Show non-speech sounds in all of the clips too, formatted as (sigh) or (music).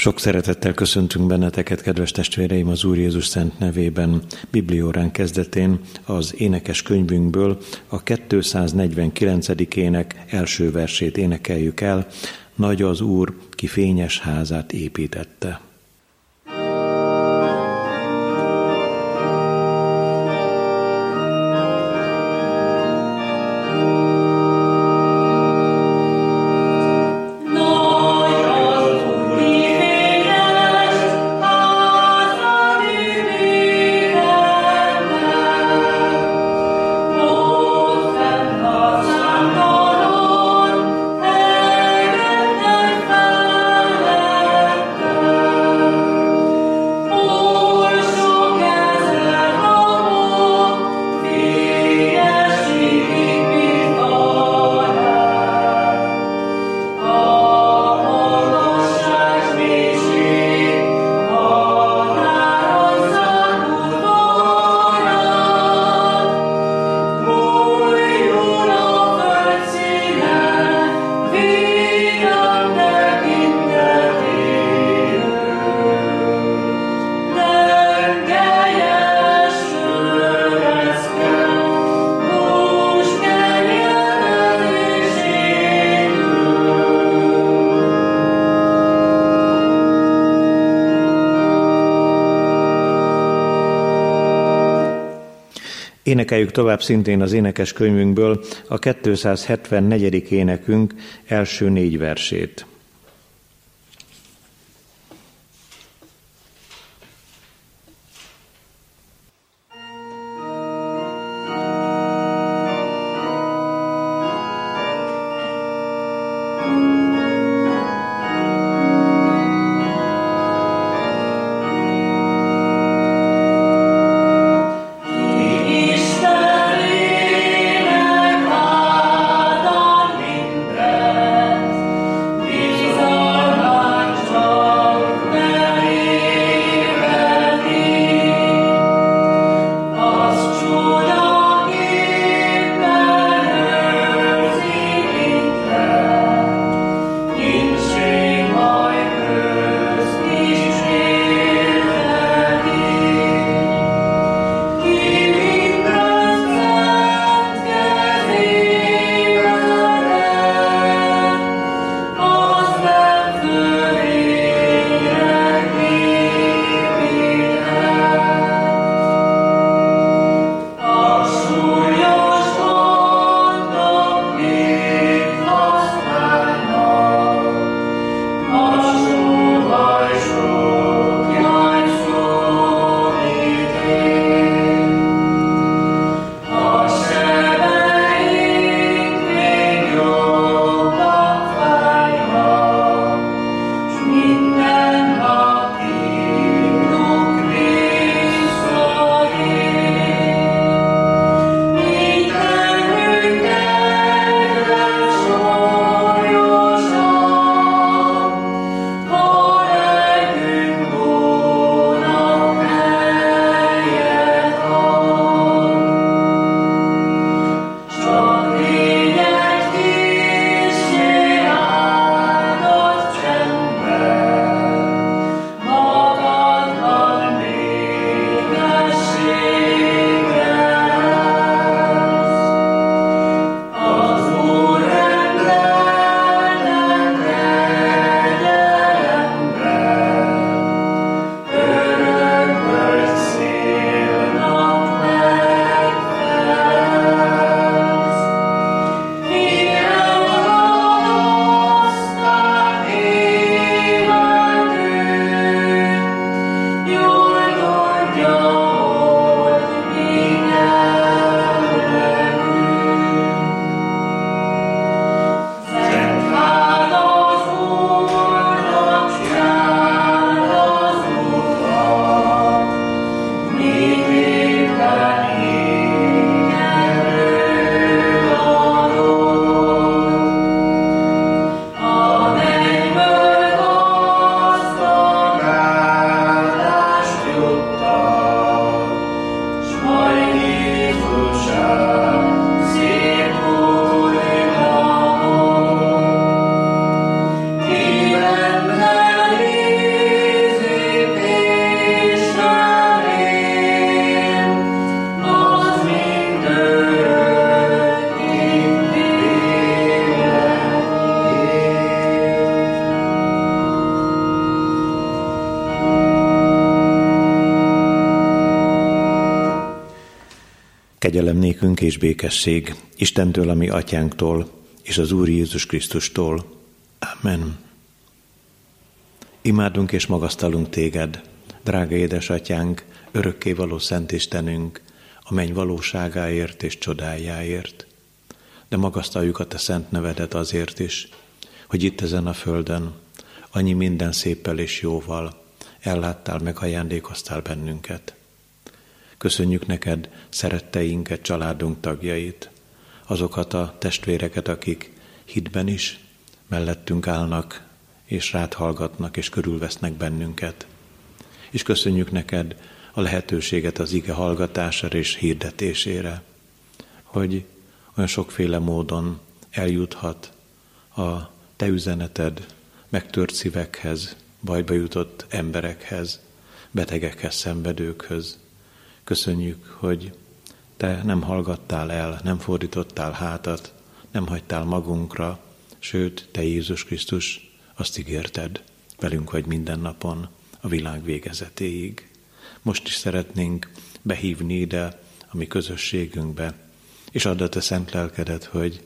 Sok szeretettel köszöntünk benneteket, kedves testvéreim, az Úr Jézus Szent nevében. Bibliórán kezdetén az énekes könyvünkből a 249. ének első versét énekeljük el. Nagy az Úr, ki fényes házát építette. Énekeljük tovább szintén az énekes könyvünkből a 274. énekünk első négy versét. Kegyelem nékünk és békesség Istentől, ami atyánktól, és az Úr Jézus Krisztustól. Amen. Imádunk és magasztalunk téged, drága édesatyánk, való Szent Istenünk, a menny valóságáért és csodájáért. De magasztaljuk a te szent nevedet azért is, hogy itt ezen a földön annyi minden széppel és jóval elláttál, meg ajándékoztál bennünket. Köszönjük neked szeretteinket, családunk tagjait, azokat a testvéreket, akik hitben is mellettünk állnak, és rád hallgatnak, és körülvesznek bennünket. És köszönjük neked a lehetőséget az ige hallgatására és hirdetésére, hogy olyan sokféle módon eljuthat a te üzeneted megtört szívekhez, bajba jutott emberekhez, betegekhez, szenvedőkhöz, Köszönjük, hogy te nem hallgattál el, nem fordítottál hátat, nem hagytál magunkra, sőt, te Jézus Krisztus azt ígérted, velünk vagy minden napon, a világ végezetéig. Most is szeretnénk behívni ide a mi közösségünkbe, és add a te szent lelkedet, hogy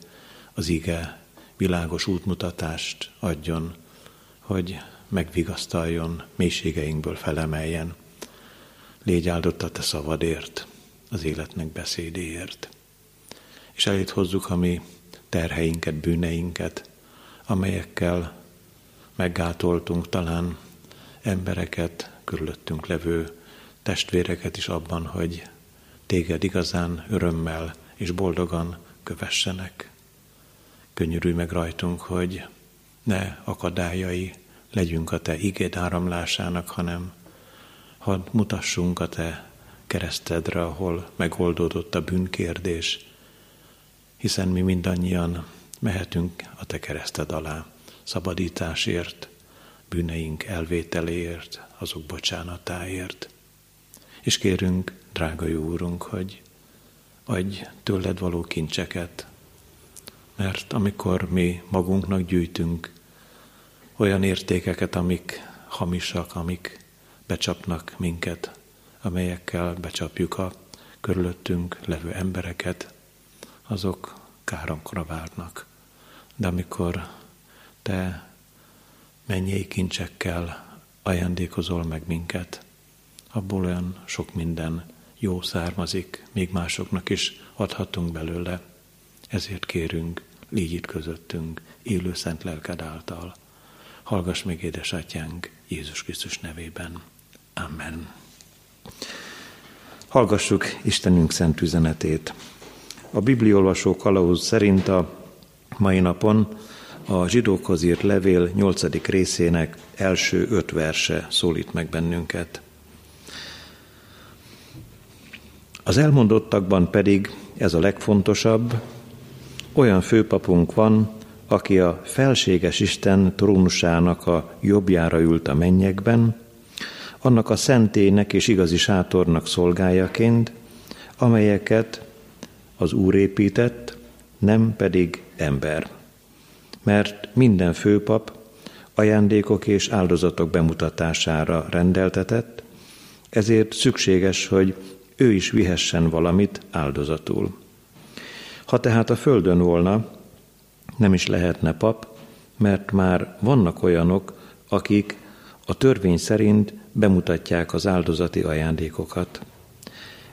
az ige világos útmutatást adjon, hogy megvigasztaljon, mélységeinkből felemeljen, Légy áldott a te szavadért, az életnek beszédéért. És elét hozzuk a mi terheinket, bűneinket, amelyekkel meggátoltunk talán embereket, körülöttünk levő testvéreket is abban, hogy téged igazán örömmel és boldogan kövessenek. Könnyörülj meg rajtunk, hogy ne akadályai legyünk a te igéd áramlásának, hanem hadd mutassunk a te keresztedre, ahol megoldódott a bűnkérdés, hiszen mi mindannyian mehetünk a te kereszted alá, szabadításért, bűneink elvételéért, azok bocsánatáért. És kérünk, drága jó úrunk, hogy adj tőled való kincseket, mert amikor mi magunknak gyűjtünk olyan értékeket, amik hamisak, amik becsapnak minket, amelyekkel becsapjuk a körülöttünk levő embereket, azok káromkra várnak. De amikor te mennyei kincsekkel ajándékozol meg minket, abból olyan sok minden jó származik, még másoknak is adhatunk belőle. Ezért kérünk, légy itt közöttünk, élő szent lelked által. Hallgass meg, édesatyánk, Jézus Krisztus nevében. Amen. Hallgassuk Istenünk szent üzenetét. A bibliolvasó kalauz szerint a mai napon a zsidókhoz írt levél 8. részének első öt verse szólít meg bennünket. Az elmondottakban pedig ez a legfontosabb, olyan főpapunk van, aki a felséges Isten trónusának a jobbjára ült a mennyekben, annak a szentének és igazi sátornak szolgájaként, amelyeket az Úr épített, nem pedig ember. Mert minden főpap ajándékok és áldozatok bemutatására rendeltetett, ezért szükséges, hogy ő is vihessen valamit áldozatul. Ha tehát a földön volna, nem is lehetne pap, mert már vannak olyanok, akik a törvény szerint bemutatják az áldozati ajándékokat.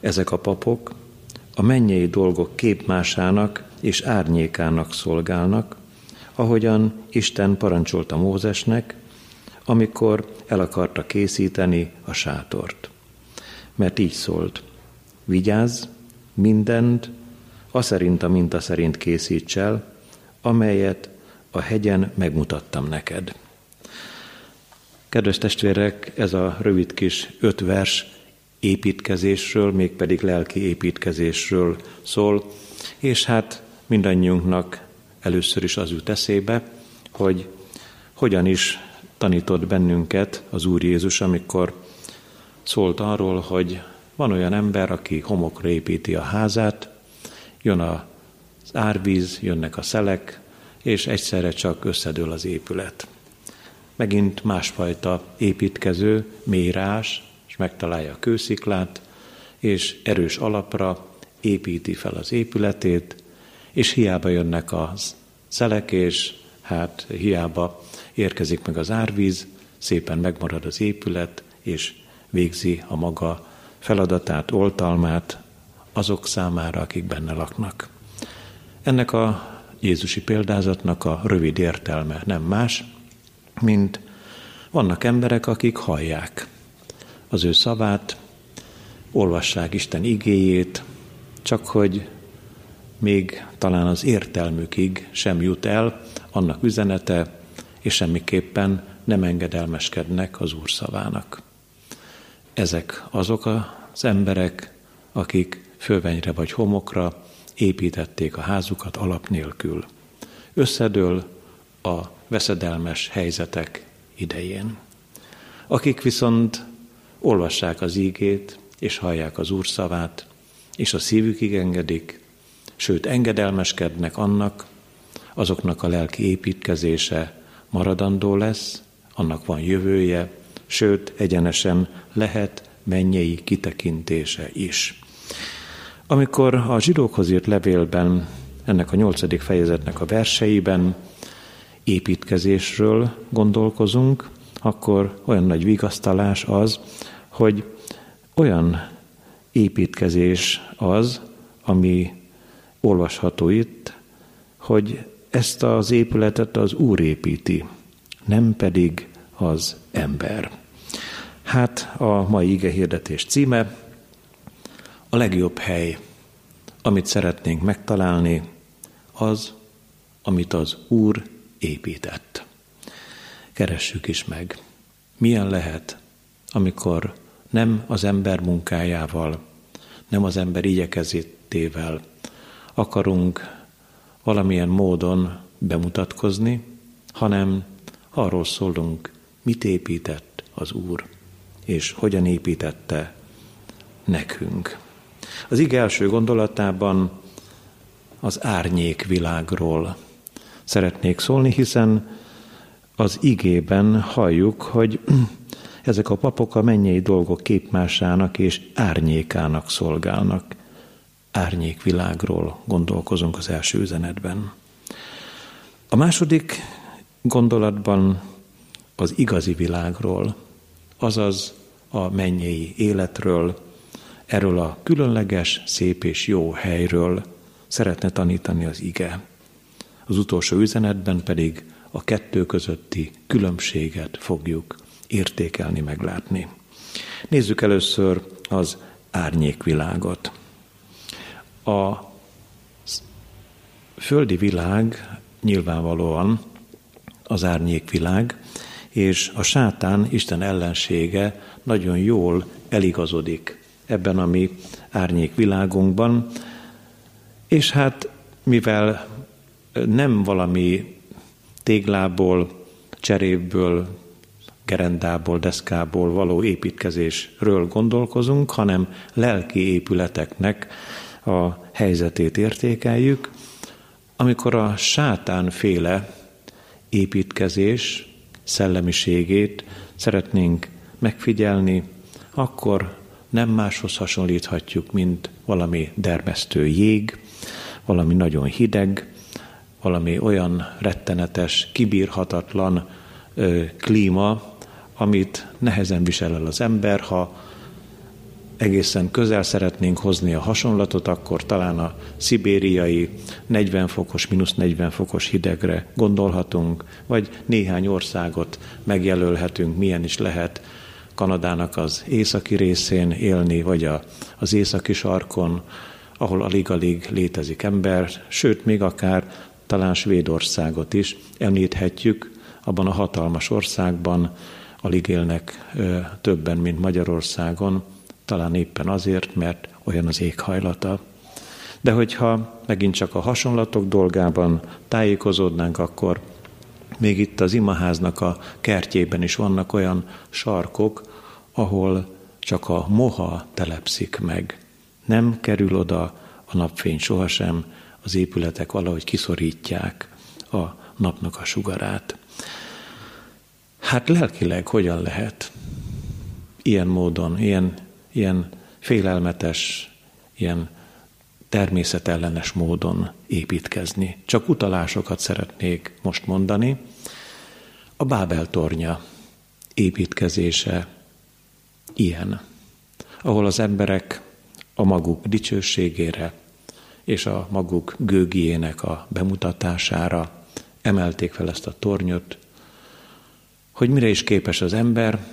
Ezek a papok a mennyei dolgok képmásának és árnyékának szolgálnak, ahogyan Isten parancsolta Mózesnek, amikor el akarta készíteni a sátort. Mert így szólt, vigyázz, mindent, a szerint a minta szerint készíts el, amelyet a hegyen megmutattam neked. Kedves testvérek, ez a rövid kis öt vers építkezésről, mégpedig lelki építkezésről szól, és hát mindannyiunknak először is az jut eszébe, hogy hogyan is tanított bennünket az Úr Jézus, amikor szólt arról, hogy van olyan ember, aki homokra építi a házát, jön az árvíz, jönnek a szelek, és egyszerre csak összedől az épület megint másfajta építkező, mérás, és megtalálja a kősziklát, és erős alapra építi fel az épületét, és hiába jönnek a szelek, és hát hiába érkezik meg az árvíz, szépen megmarad az épület, és végzi a maga feladatát, oltalmát azok számára, akik benne laknak. Ennek a Jézusi példázatnak a rövid értelme nem más, mint vannak emberek, akik hallják az ő szavát, olvassák Isten igéjét, csak hogy még talán az értelmükig sem jut el annak üzenete, és semmiképpen nem engedelmeskednek az Úr szavának. Ezek azok az emberek, akik fölvenyre vagy homokra építették a házukat alap nélkül. Összedől a veszedelmes helyzetek idején. Akik viszont olvassák az ígét, és hallják az Úr szavát, és a szívükig engedik, sőt engedelmeskednek annak, azoknak a lelki építkezése maradandó lesz, annak van jövője, sőt egyenesen lehet mennyei kitekintése is. Amikor a zsidókhoz írt levélben, ennek a nyolcadik fejezetnek a verseiben építkezésről gondolkozunk, akkor olyan nagy vigasztalás az, hogy olyan építkezés az, ami olvasható itt, hogy ezt az épületet az Úr építi, nem pedig az ember. Hát a mai ige hirdetés címe a legjobb hely, amit szeretnénk megtalálni, az, amit az Úr épített. Keressük is meg, milyen lehet, amikor nem az ember munkájával, nem az ember igyekezettével akarunk valamilyen módon bemutatkozni, hanem arról szólunk, mit épített az Úr, és hogyan építette nekünk. Az ige első gondolatában az árnyék világról szeretnék szólni, hiszen az igében halljuk, hogy (clears throat) ezek a papok a mennyei dolgok képmásának és árnyékának szolgálnak. Árnyékvilágról gondolkozunk az első üzenetben. A második gondolatban az igazi világról, azaz a mennyei életről, erről a különleges, szép és jó helyről szeretne tanítani az ige. Az utolsó üzenetben pedig a kettő közötti különbséget fogjuk értékelni, meglátni. Nézzük először az árnyékvilágot. A földi világ nyilvánvalóan az árnyékvilág, és a sátán, Isten ellensége nagyon jól eligazodik ebben a mi árnyékvilágunkban, és hát mivel nem valami téglából, cseréből, gerendából, deszkából való építkezésről gondolkozunk, hanem lelki épületeknek a helyzetét értékeljük, amikor a sátán féle építkezés szellemiségét szeretnénk megfigyelni, akkor nem máshoz hasonlíthatjuk, mint valami dermesztő jég, valami nagyon hideg, valami olyan rettenetes, kibírhatatlan ö, klíma, amit nehezen visel el az ember, ha egészen közel szeretnénk hozni a hasonlatot, akkor talán a szibériai 40 fokos, mínusz 40 fokos hidegre gondolhatunk, vagy néhány országot megjelölhetünk, milyen is lehet Kanadának az északi részén élni, vagy a, az északi sarkon, ahol alig-alig létezik ember, sőt, még akár talán Svédországot is említhetjük, abban a hatalmas országban alig élnek többen, mint Magyarországon, talán éppen azért, mert olyan az éghajlata. De hogyha megint csak a hasonlatok dolgában tájékozódnánk, akkor még itt az imaháznak a kertjében is vannak olyan sarkok, ahol csak a moha telepszik meg. Nem kerül oda a napfény sohasem, az épületek valahogy kiszorítják a napnak a sugarát. Hát lelkileg hogyan lehet ilyen módon, ilyen, ilyen félelmetes, ilyen természetellenes módon építkezni. Csak utalásokat szeretnék most mondani. A Bábel tornya építkezése ilyen, ahol az emberek a maguk dicsőségére és a maguk gőgiének a bemutatására emelték fel ezt a tornyot, hogy mire is képes az ember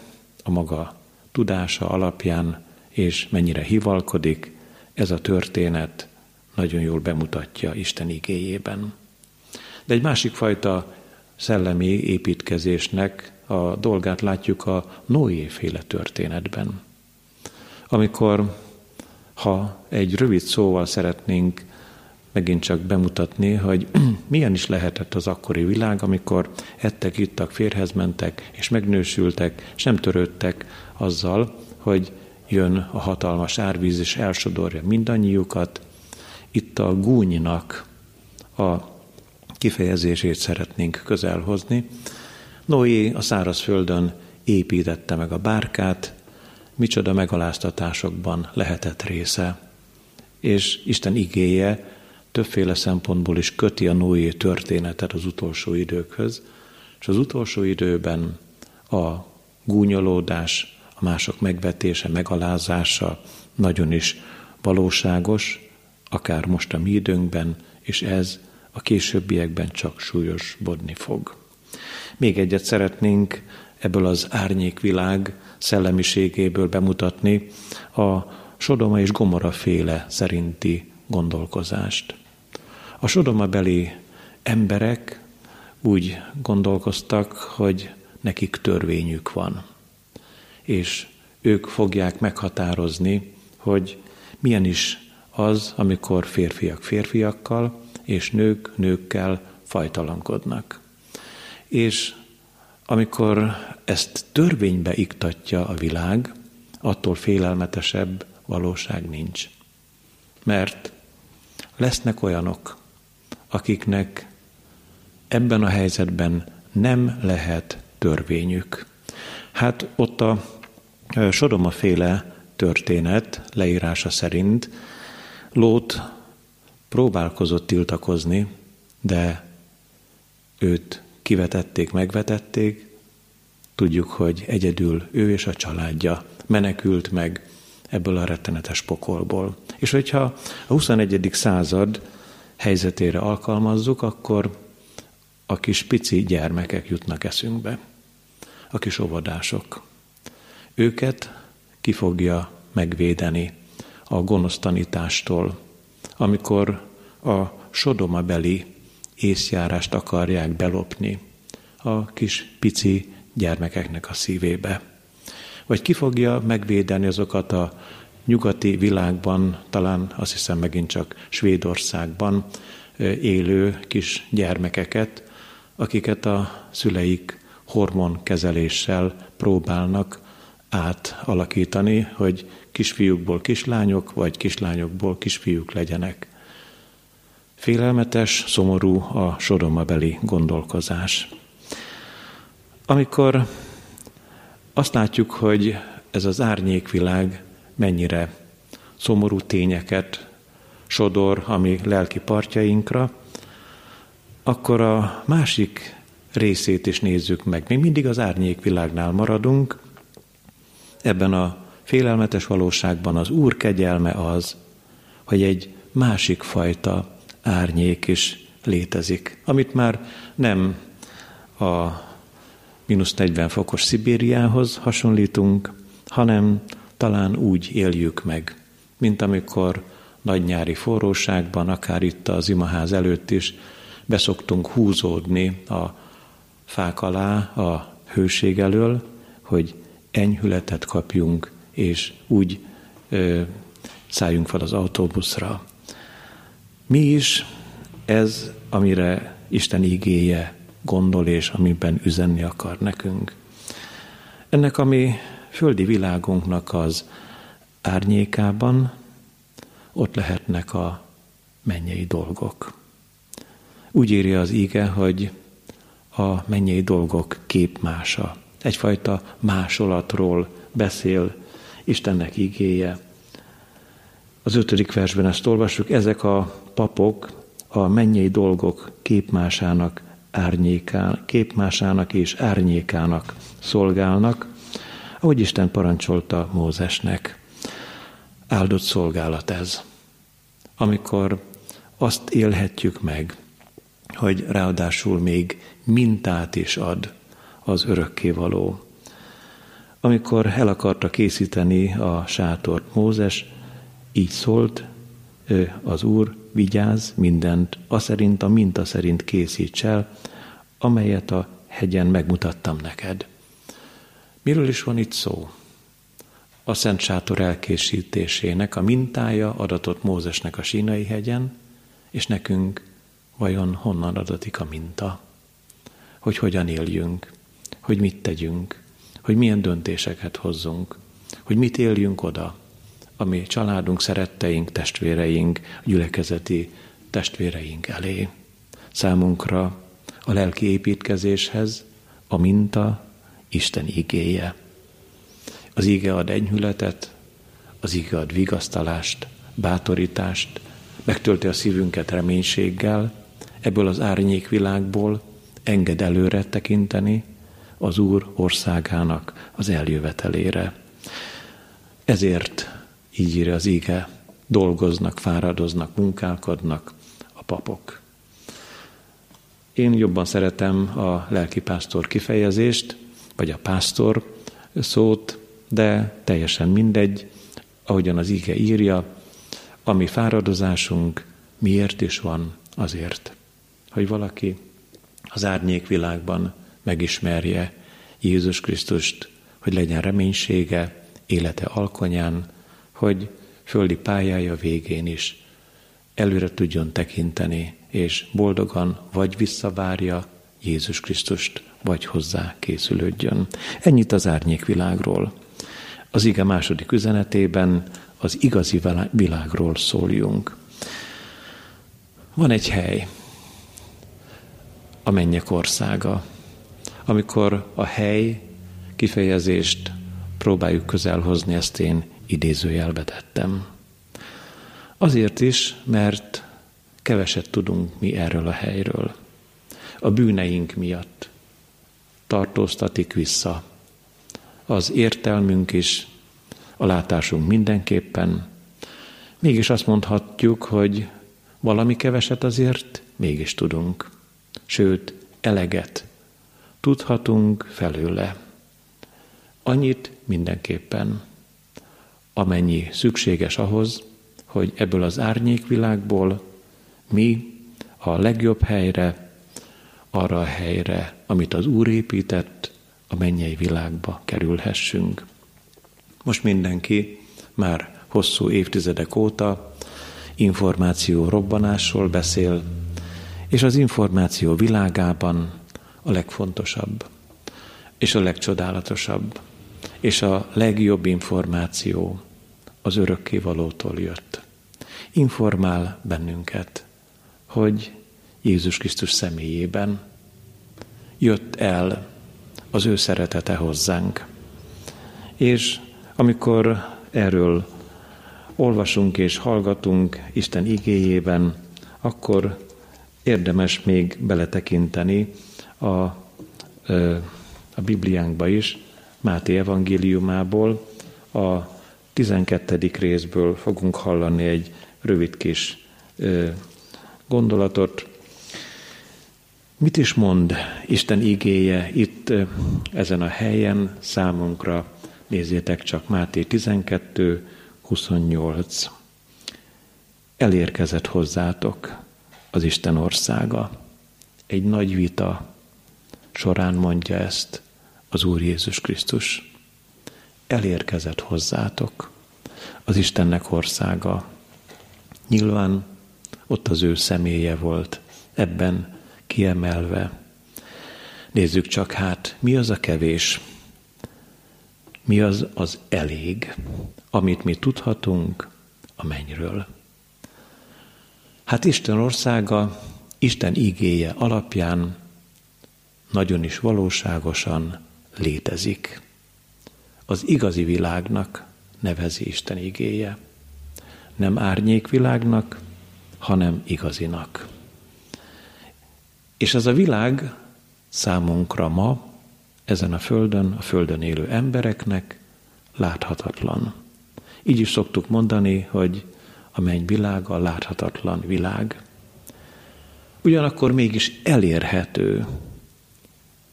a maga tudása alapján, és mennyire hivalkodik, ez a történet nagyon jól bemutatja Isten igéjében. De egy másik fajta szellemi építkezésnek a dolgát látjuk a Noé féle történetben. Amikor, ha egy rövid szóval szeretnénk megint csak bemutatni, hogy (clears throat) milyen is lehetett az akkori világ, amikor ettek, ittak, férhez mentek, és megnősültek, és nem törődtek azzal, hogy jön a hatalmas árvíz, és elsodorja mindannyiukat. Itt a gúnynak a kifejezését szeretnénk közelhozni. Noé a szárazföldön építette meg a bárkát, micsoda megaláztatásokban lehetett része. És Isten igéje többféle szempontból is köti a Noé történetet az utolsó időkhöz, és az utolsó időben a gúnyolódás, a mások megvetése, megalázása nagyon is valóságos, akár most a mi időnkben, és ez a későbbiekben csak súlyosbodni fog. Még egyet szeretnénk ebből az árnyékvilág szellemiségéből bemutatni a Sodoma és Gomora féle szerinti gondolkozást. A Sodoma beli emberek úgy gondolkoztak, hogy nekik törvényük van, és ők fogják meghatározni, hogy milyen is az, amikor férfiak férfiakkal, és nők nőkkel fajtalankodnak. És amikor ezt törvénybe iktatja a világ, attól félelmetesebb valóság nincs. Mert lesznek olyanok, akiknek ebben a helyzetben nem lehet törvényük. Hát ott a Sodoma féle történet leírása szerint Lót próbálkozott tiltakozni, de őt kivetették, megvetették. Tudjuk, hogy egyedül ő és a családja menekült meg ebből a rettenetes pokolból. És hogyha a 21. század helyzetére alkalmazzuk, akkor a kis pici gyermekek jutnak eszünkbe, a kis óvodások. Őket ki fogja megvédeni a gonosz tanítástól, amikor a Sodoma beli észjárást akarják belopni a kis pici gyermekeknek a szívébe. Vagy ki fogja megvédeni azokat a nyugati világban, talán azt hiszem megint csak Svédországban élő kis gyermekeket, akiket a szüleik hormonkezeléssel próbálnak átalakítani, hogy kisfiúkból kislányok, vagy kislányokból kisfiúk legyenek. Félelmetes, szomorú a sodomabeli gondolkozás. Amikor azt látjuk, hogy ez az árnyékvilág mennyire szomorú tényeket sodor a mi lelki partjainkra, akkor a másik részét is nézzük meg. Még mindig az árnyékvilágnál maradunk. Ebben a félelmetes valóságban az Úr kegyelme az, hogy egy másik fajta árnyék is létezik, amit már nem a mínusz 40 fokos Szibériához hasonlítunk, hanem talán úgy éljük meg, mint amikor nagy nyári forróságban, akár itt az imaház előtt is beszoktunk húzódni a fák alá a hőség elől, hogy enyhületet kapjunk, és úgy ö, szálljunk fel az autóbuszra. Mi is ez, amire Isten igéje gondol, és amiben üzenni akar nekünk. Ennek, ami földi világunknak az árnyékában, ott lehetnek a mennyei dolgok. Úgy írja az íge, hogy a mennyei dolgok képmása. Egyfajta másolatról beszél Istennek igéje. Az ötödik versben ezt olvassuk, ezek a papok a mennyei dolgok képmásának árnyékán, képmásának és árnyékának szolgálnak, ahogy Isten parancsolta Mózesnek. Áldott szolgálat ez, amikor azt élhetjük meg, hogy ráadásul még mintát is ad az örökkévaló. Amikor el akarta készíteni a sátort Mózes, így szólt, az Úr, vigyáz mindent, a szerint, a minta szerint készíts el, amelyet a hegyen megmutattam neked. Miről is van itt szó? A Szent Sátor elkészítésének a mintája adatott Mózesnek a sínai hegyen, és nekünk vajon honnan adatik a minta? Hogy hogyan éljünk, hogy mit tegyünk, hogy milyen döntéseket hozzunk, hogy mit éljünk oda, ami családunk, szeretteink, testvéreink, gyülekezeti testvéreink elé. Számunkra a lelki építkezéshez a minta Isten igéje. Az ige ad enyhületet, az ige ad vigasztalást, bátorítást, megtölti a szívünket reménységgel, ebből az árnyék világból enged előre tekinteni az Úr országának az eljövetelére. Ezért így írja az ige, dolgoznak, fáradoznak, munkálkodnak a papok. Én jobban szeretem a lelkipásztor kifejezést, vagy a pásztor szót, de teljesen mindegy, ahogyan az ige írja, ami fáradozásunk miért is van azért, hogy valaki az árnyék világban megismerje Jézus Krisztust, hogy legyen reménysége, élete alkonyán, hogy földi pályája végén is előre tudjon tekinteni, és boldogan vagy visszavárja Jézus Krisztust, vagy hozzá készülődjön. Ennyit az árnyék világról. Az ige második üzenetében az igazi világról szóljunk. Van egy hely, a mennyek országa, amikor a hely kifejezést próbáljuk közelhozni, ezt én idézőjelbe tettem. Azért is, mert keveset tudunk mi erről a helyről. A bűneink miatt tartóztatik vissza. Az értelmünk is, a látásunk mindenképpen. Mégis azt mondhatjuk, hogy valami keveset azért mégis tudunk. Sőt, eleget tudhatunk felőle. Annyit mindenképpen, amennyi szükséges ahhoz, hogy ebből az árnyékvilágból mi a legjobb helyre, arra a helyre, amit az Úr épített, a mennyei világba kerülhessünk. Most mindenki már hosszú évtizedek óta információ robbanásról beszél, és az információ világában a legfontosabb, és a legcsodálatosabb, és a legjobb információ az örökkévalótól jött. Informál bennünket, hogy Jézus Krisztus személyében jött el az ő szeretete hozzánk. És amikor erről olvasunk és hallgatunk Isten igéjében, akkor érdemes még beletekinteni a, a Bibliánkba is, Máté evangéliumából, a 12. részből fogunk hallani egy rövid kis gondolatot. Mit is mond Isten igéje itt ezen a helyen számunkra? Nézzétek csak Máté 12, 28. Elérkezett hozzátok az Isten országa. Egy nagy vita során mondja ezt az Úr Jézus Krisztus elérkezett hozzátok az Istennek országa. Nyilván ott az ő személye volt, ebben kiemelve. Nézzük csak hát, mi az a kevés, mi az az elég, amit mi tudhatunk a mennyről. Hát Isten országa, Isten igéje alapján nagyon is valóságosan létezik az igazi világnak nevezi Isten igéje. nem árnyékvilágnak, hanem igazinak. És ez a világ számunkra ma, ezen a földön, a földön élő embereknek láthatatlan. Így is szoktuk mondani, hogy a mennyvilága a láthatatlan világ. Ugyanakkor mégis elérhető,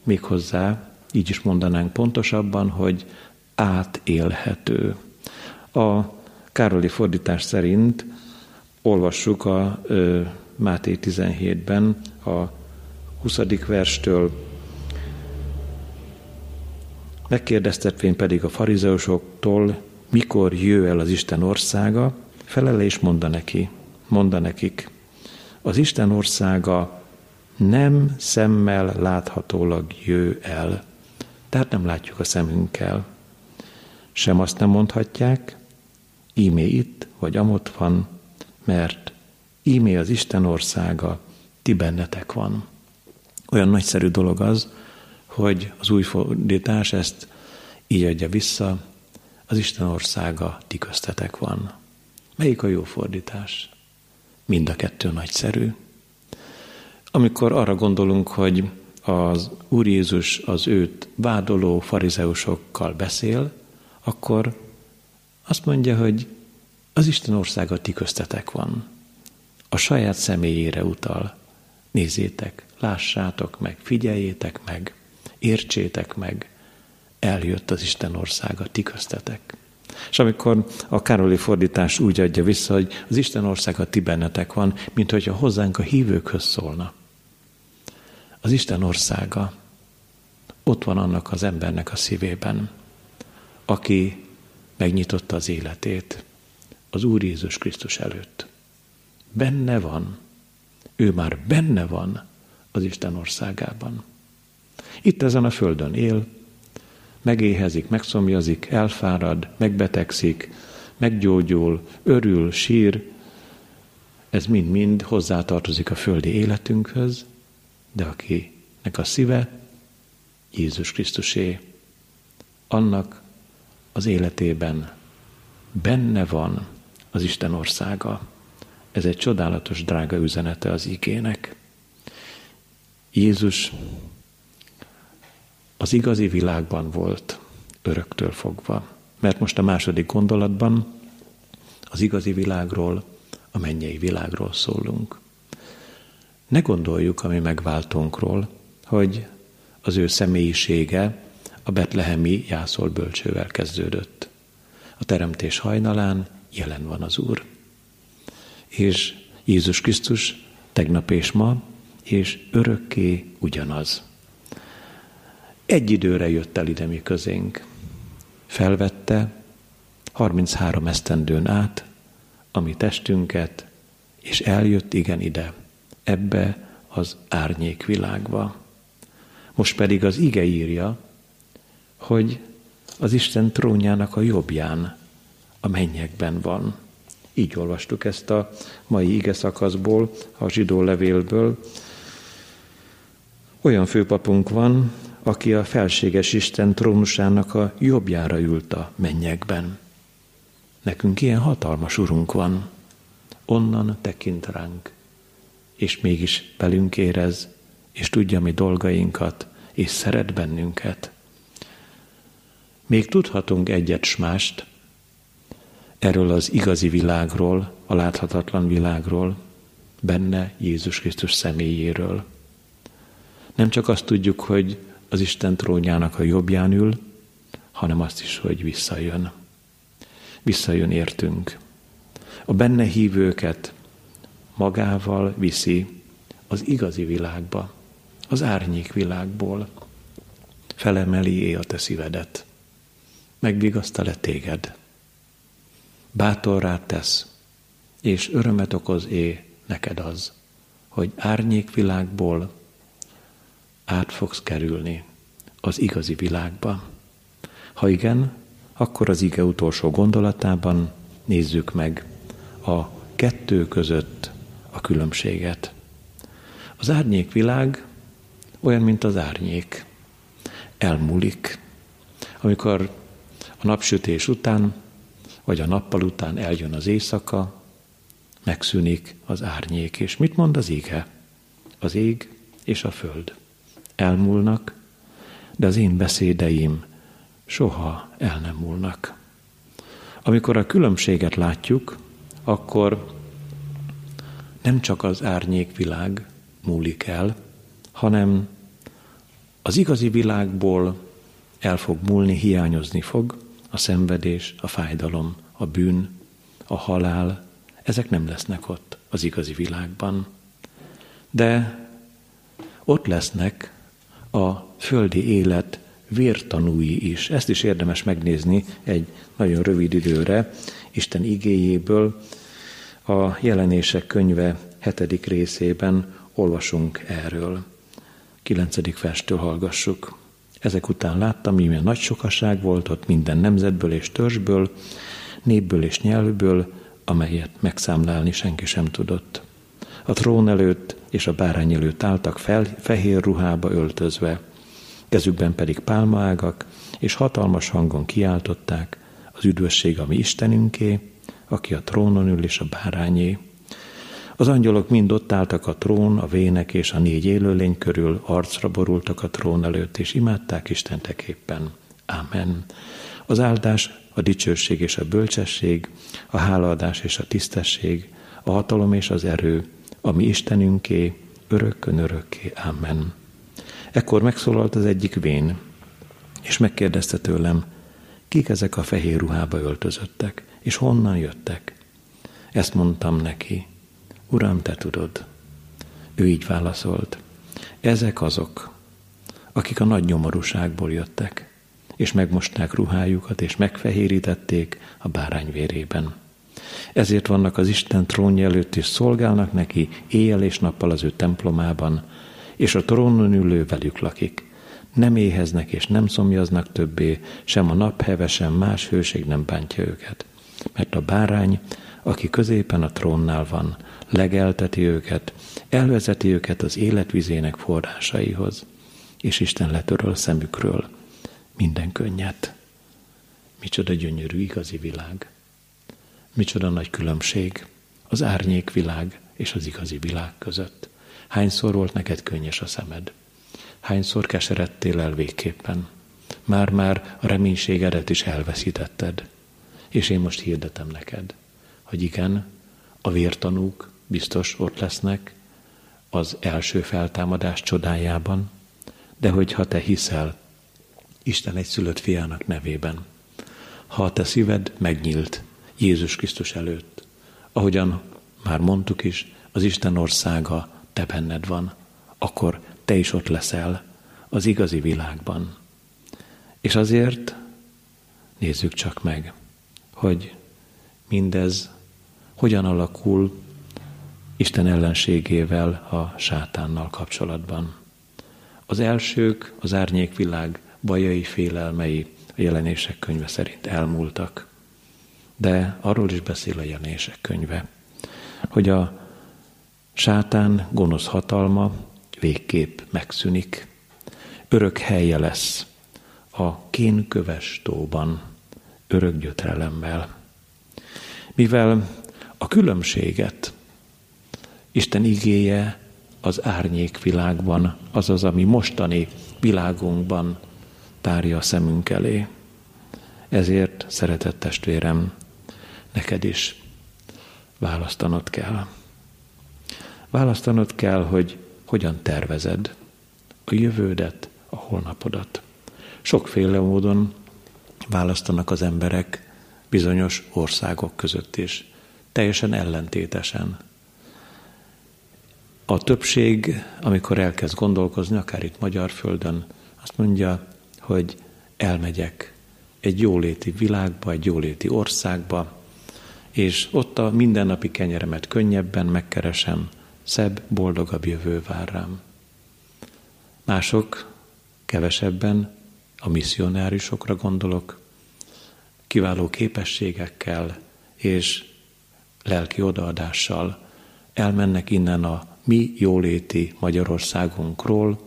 méghozzá, így is mondanánk pontosabban, hogy átélhető. A Károli fordítás szerint olvassuk a ö, Máté 17-ben a 20. verstől Megkérdeztetvén pedig a farizeusoktól, mikor jő el az Isten országa, felele és mondta neki, mondta nekik, az Isten országa nem szemmel láthatólag jő el, tehát nem látjuk a szemünkkel. Sem azt nem mondhatják, ímé itt vagy amott van, mert ímé az Isten országa, ti bennetek van. Olyan nagyszerű dolog az, hogy az új fordítás ezt így adja vissza, az Isten országa ti köztetek van. Melyik a jó fordítás? Mind a kettő nagyszerű. Amikor arra gondolunk, hogy az Úr Jézus az őt vádoló farizeusokkal beszél, akkor azt mondja, hogy az Isten országa ti köztetek van. A saját személyére utal. Nézzétek, lássátok meg, figyeljétek meg, értsétek meg, eljött az Isten országa ti köztetek. És amikor a Károli fordítás úgy adja vissza, hogy az Isten országa ti bennetek van, mint hogyha hozzánk a hívőkhöz szólna. Az Isten országa ott van annak az embernek a szívében, aki megnyitotta az életét az Úr Jézus Krisztus előtt. Benne van, ő már benne van az Isten országában. Itt ezen a földön él, megéhezik, megszomjazik, elfárad, megbetegszik, meggyógyul, örül, sír, ez mind-mind hozzátartozik a földi életünkhöz, de akinek a szíve Jézus Krisztusé, annak az életében benne van az Isten országa. Ez egy csodálatos, drága üzenete az igének. Jézus az igazi világban volt öröktől fogva. Mert most a második gondolatban az igazi világról, a mennyei világról szólunk. Ne gondoljuk a mi megváltónkról, hogy az ő személyisége a betlehemi jászol bölcsővel kezdődött. A teremtés hajnalán jelen van az Úr. És Jézus Krisztus tegnap és ma, és örökké ugyanaz. Egy időre jött el ide mi közénk. Felvette 33 esztendőn át a mi testünket, és eljött igen ide, ebbe az árnyék világba. Most pedig az ige írja, hogy az Isten trónjának a jobbján, a mennyekben van. Így olvastuk ezt a mai ige szakaszból, a zsidó levélből. Olyan főpapunk van, aki a felséges Isten trónusának a jobbjára ült a mennyekben. Nekünk ilyen hatalmas urunk van, onnan tekint ránk, és mégis velünk érez, és tudja mi dolgainkat, és szeret bennünket. Még tudhatunk egyet s mást erről az igazi világról, a láthatatlan világról, benne Jézus Krisztus személyéről. Nem csak azt tudjuk, hogy az Isten trónjának a jobbján ül, hanem azt is, hogy visszajön. Visszajön értünk. A benne hívőket magával viszi az igazi világba, az árnyék világból. Felemeli é a te szívedet. Megvigasztal-e téged? Bátorrá tesz, és örömet okoz é neked az, hogy árnyék világból át fogsz kerülni az igazi világba? Ha igen, akkor az ige utolsó gondolatában nézzük meg a kettő között a különbséget. Az árnyék világ olyan, mint az árnyék. Elmúlik. Amikor a napsütés után vagy a nappal után eljön az éjszaka, megszűnik az árnyék. És mit mond az ége? Az ég és a föld elmúlnak, de az én beszédeim soha el nem múlnak. Amikor a különbséget látjuk, akkor nem csak az árnyék világ múlik el, hanem az igazi világból el fog múlni, hiányozni fog a szenvedés, a fájdalom, a bűn, a halál, ezek nem lesznek ott az igazi világban. De ott lesznek a földi élet vértanúi is. Ezt is érdemes megnézni egy nagyon rövid időre Isten igéjéből. A jelenések könyve hetedik részében olvasunk erről. Kilencedik verstől hallgassuk. Ezek után láttam, milyen nagy sokaság volt ott minden nemzetből és törzsből, népből és nyelvből, amelyet megszámlálni senki sem tudott. A trón előtt és a bárány előtt álltak fel, fehér ruhába öltözve, kezükben pedig pálmaágak, és hatalmas hangon kiáltották, az üdvösség a mi Istenünké, aki a trónon ül és a bárányé. Az angyalok mind ott álltak a trón, a vének és a négy élőlény körül, arcra borultak a trón előtt, és imádták Istenteképpen. Amen. Az áldás, a dicsőség és a bölcsesség, a hálaadás és a tisztesség, a hatalom és az erő, a mi Istenünké, örökkön örökké. Amen. Ekkor megszólalt az egyik vén, és megkérdezte tőlem, kik ezek a fehér ruhába öltözöttek, és honnan jöttek. Ezt mondtam neki, Uram, te tudod. Ő így válaszolt, ezek azok, akik a nagy nyomorúságból jöttek, és megmosták ruhájukat, és megfehérítették a bárány vérében. Ezért vannak az Isten trónja előtt, és szolgálnak neki éjjel és nappal az ő templomában, és a trónon ülő velük lakik. Nem éheznek és nem szomjaznak többé, sem a napheve, sem más hőség nem bántja őket. Mert a bárány, aki középen a trónnál van, legelteti őket, elvezeti őket az életvizének forrásaihoz, és Isten letöröl szemükről minden könnyet. Micsoda gyönyörű igazi világ. Micsoda nagy különbség az árnyék világ és az igazi világ között. Hányszor volt neked könnyes a szemed? Hányszor keseredtél el végképpen? Már-már a reménységedet is elveszítetted. És én most hirdetem neked, hogy igen, a vértanúk biztos ott lesznek az első feltámadás csodájában, de hogyha te hiszel Isten egy szülött fiának nevében, ha a te szíved megnyílt Jézus Krisztus előtt, ahogyan már mondtuk is, az Isten országa te benned van, akkor te is ott leszel az igazi világban. És azért nézzük csak meg, hogy mindez hogyan alakul Isten ellenségével, a sátánnal kapcsolatban. Az elsők, az árnyékvilág bajai, félelmei a jelenések könyve szerint elmúltak. De arról is beszél a jelenések könyve, hogy a Sátán gonosz hatalma végképp megszűnik. Örök helye lesz a kénköves tóban, örök gyötrelemmel. Mivel a különbséget Isten igéje az árnyék világban, azaz, ami mostani világunkban tárja a szemünk elé. Ezért, szeretett testvérem, neked is választanod kell. Választanod kell, hogy hogyan tervezed a jövődet, a holnapodat. Sokféle módon választanak az emberek bizonyos országok között is, teljesen ellentétesen. A többség, amikor elkezd gondolkozni, akár itt Magyar Földön, azt mondja, hogy elmegyek egy jóléti világba, egy jóléti országba, és ott a mindennapi kenyeremet könnyebben megkeresem, szebb, boldogabb jövő vár rám. Mások kevesebben, a misszionárisokra gondolok, kiváló képességekkel és lelki odaadással elmennek innen a mi jóléti Magyarországunkról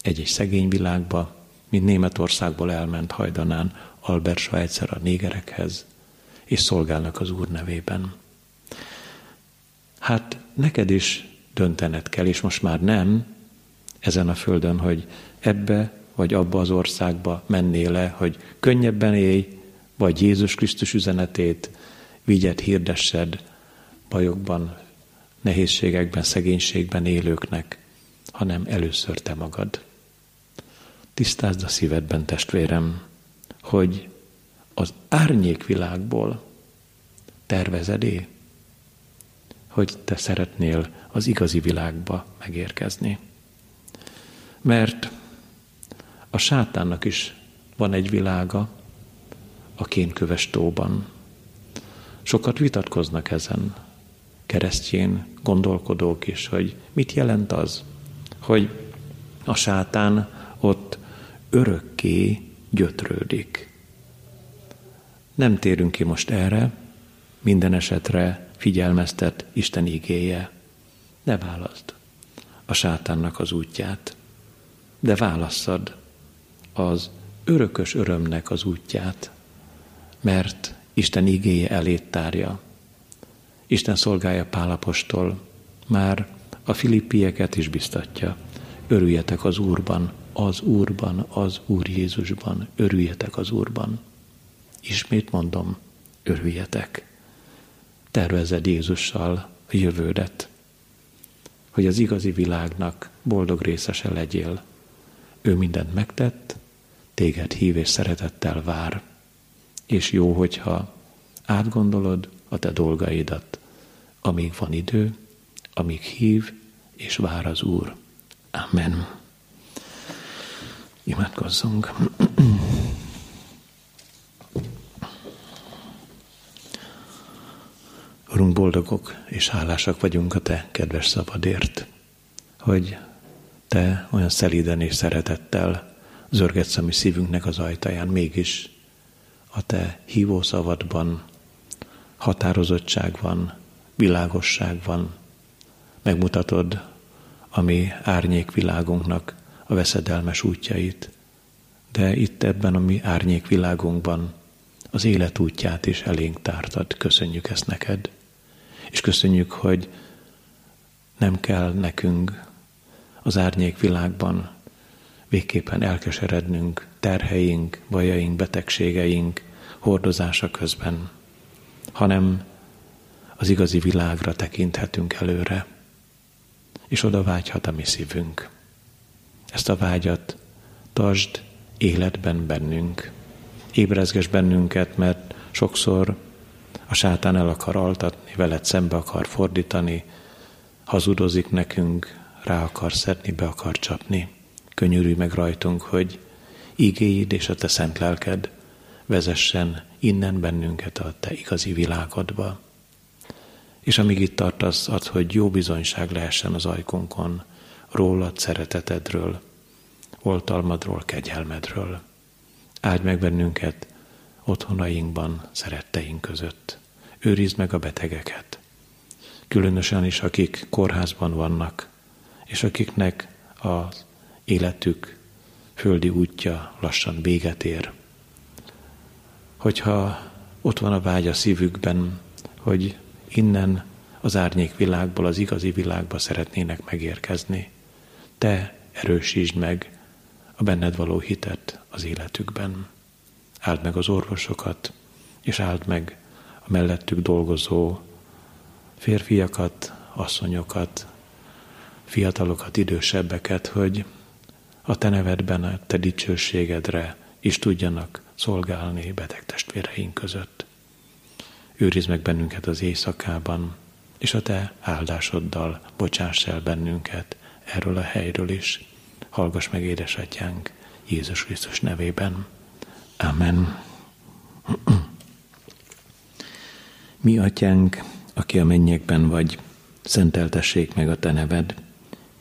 egy-egy szegény világba, mint Németországból elment hajdanán Albert Schweitzer a négerekhez, és szolgálnak az Úr nevében. Hát neked is döntened kell, és most már nem ezen a földön, hogy ebbe vagy abba az országba mennél le, hogy könnyebben élj, vagy Jézus Krisztus üzenetét vigyed, hirdessed bajokban, nehézségekben, szegénységben élőknek, hanem először te magad. Tisztázd a szívedben, testvérem, hogy az árnyék világból tervezedé, hogy te szeretnél az igazi világba megérkezni. Mert a sátánnak is van egy világa a kénköves tóban. Sokat vitatkoznak ezen, keresztjén gondolkodók is, hogy mit jelent az, hogy a sátán ott örökké gyötrődik. Nem térünk ki most erre, minden esetre figyelmeztet Isten igéje. Ne válaszd a sátánnak az útját, de válasszad az örökös örömnek az útját, mert Isten igéje elét tárja. Isten szolgája Pálapostól már a filippieket is biztatja. Örüljetek az Úrban, az Úrban, az Úr Jézusban, örüljetek az Úrban. Ismét mondom, örüljetek. Tervezed Jézussal a jövődet, hogy az igazi világnak boldog részese legyél. Ő mindent megtett, téged hív és szeretettel vár, és jó, hogyha átgondolod a te dolgaidat, amíg van idő, amíg hív és vár az Úr. Amen. Imádkozzunk. Urunk, boldogok és hálásak vagyunk a Te kedves szabadért, hogy Te olyan szelíden és szeretettel zörgetsz a mi szívünknek az ajtaján, mégis a Te hívó szavadban határozottság van, világosság van, megmutatod a mi árnyékvilágunknak a veszedelmes útjait, de itt ebben a mi árnyékvilágunkban az élet útját is elénk tártad. Köszönjük ezt neked. És köszönjük, hogy nem kell nekünk az árnyék világban végképpen elkeserednünk terheink, bajaink, betegségeink hordozása közben, hanem az igazi világra tekinthetünk előre, és oda vágyhat a mi szívünk. Ezt a vágyat tartsd életben bennünk. Ébrezges bennünket, mert sokszor a sátán el akar altatni, veled szembe akar fordítani, hazudozik nekünk, rá akar szedni, be akar csapni. Könyörülj meg rajtunk, hogy igéid és a te szent lelked vezessen innen bennünket a te igazi világodba. És amíg itt tartasz, ad, hogy jó bizonyság lehessen az ajkunkon, rólad, szeretetedről, oltalmadról, kegyelmedről. Áldj meg bennünket otthonainkban, szeretteink között. Őrizd meg a betegeket. Különösen is, akik kórházban vannak, és akiknek az életük földi útja lassan véget ér. Hogyha ott van a vágy a szívükben, hogy innen az árnyék világból az igazi világba szeretnének megérkezni, te erősítsd meg a benned való hitet az életükben. Áld meg az orvosokat, és áld meg a mellettük dolgozó férfiakat, asszonyokat, fiatalokat, idősebbeket, hogy a te nevedben, a te dicsőségedre is tudjanak szolgálni beteg testvéreink között. Őrizd meg bennünket az éjszakában, és a te áldásoddal bocsáss el bennünket erről a helyről is. Hallgass meg, édesatyánk, Jézus Krisztus nevében. Amen. Mi atyánk, aki a mennyekben vagy, szenteltessék meg a te neved,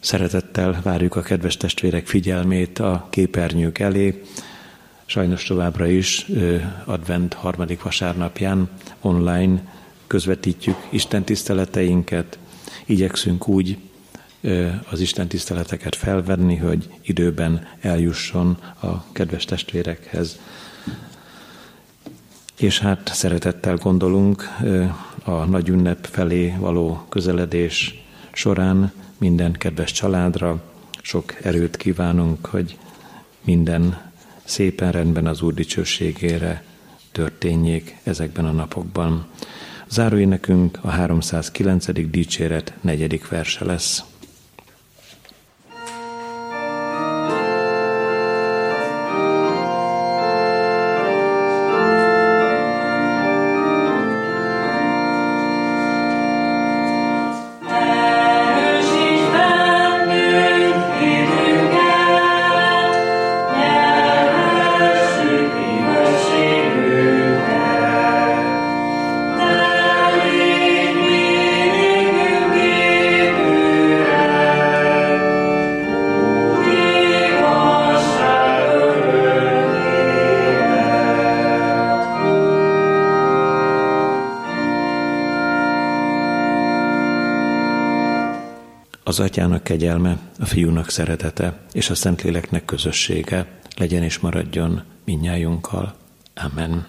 Szeretettel várjuk a kedves testvérek figyelmét a képernyők elé. Sajnos továbbra is advent harmadik vasárnapján online közvetítjük Isten tiszteleteinket. Igyekszünk úgy az Isten tiszteleteket felvenni, hogy időben eljusson a kedves testvérekhez. És hát szeretettel gondolunk a nagy ünnep felé való közeledés során minden kedves családra, sok erőt kívánunk, hogy minden szépen rendben az Úr dicsőségére történjék ezekben a napokban. Záróénekünk a 309. dicséret negyedik verse lesz. Kegyelme, a fiúnak szeretete és a Szentléleknek közössége legyen és maradjon minnyájunkkal. Amen.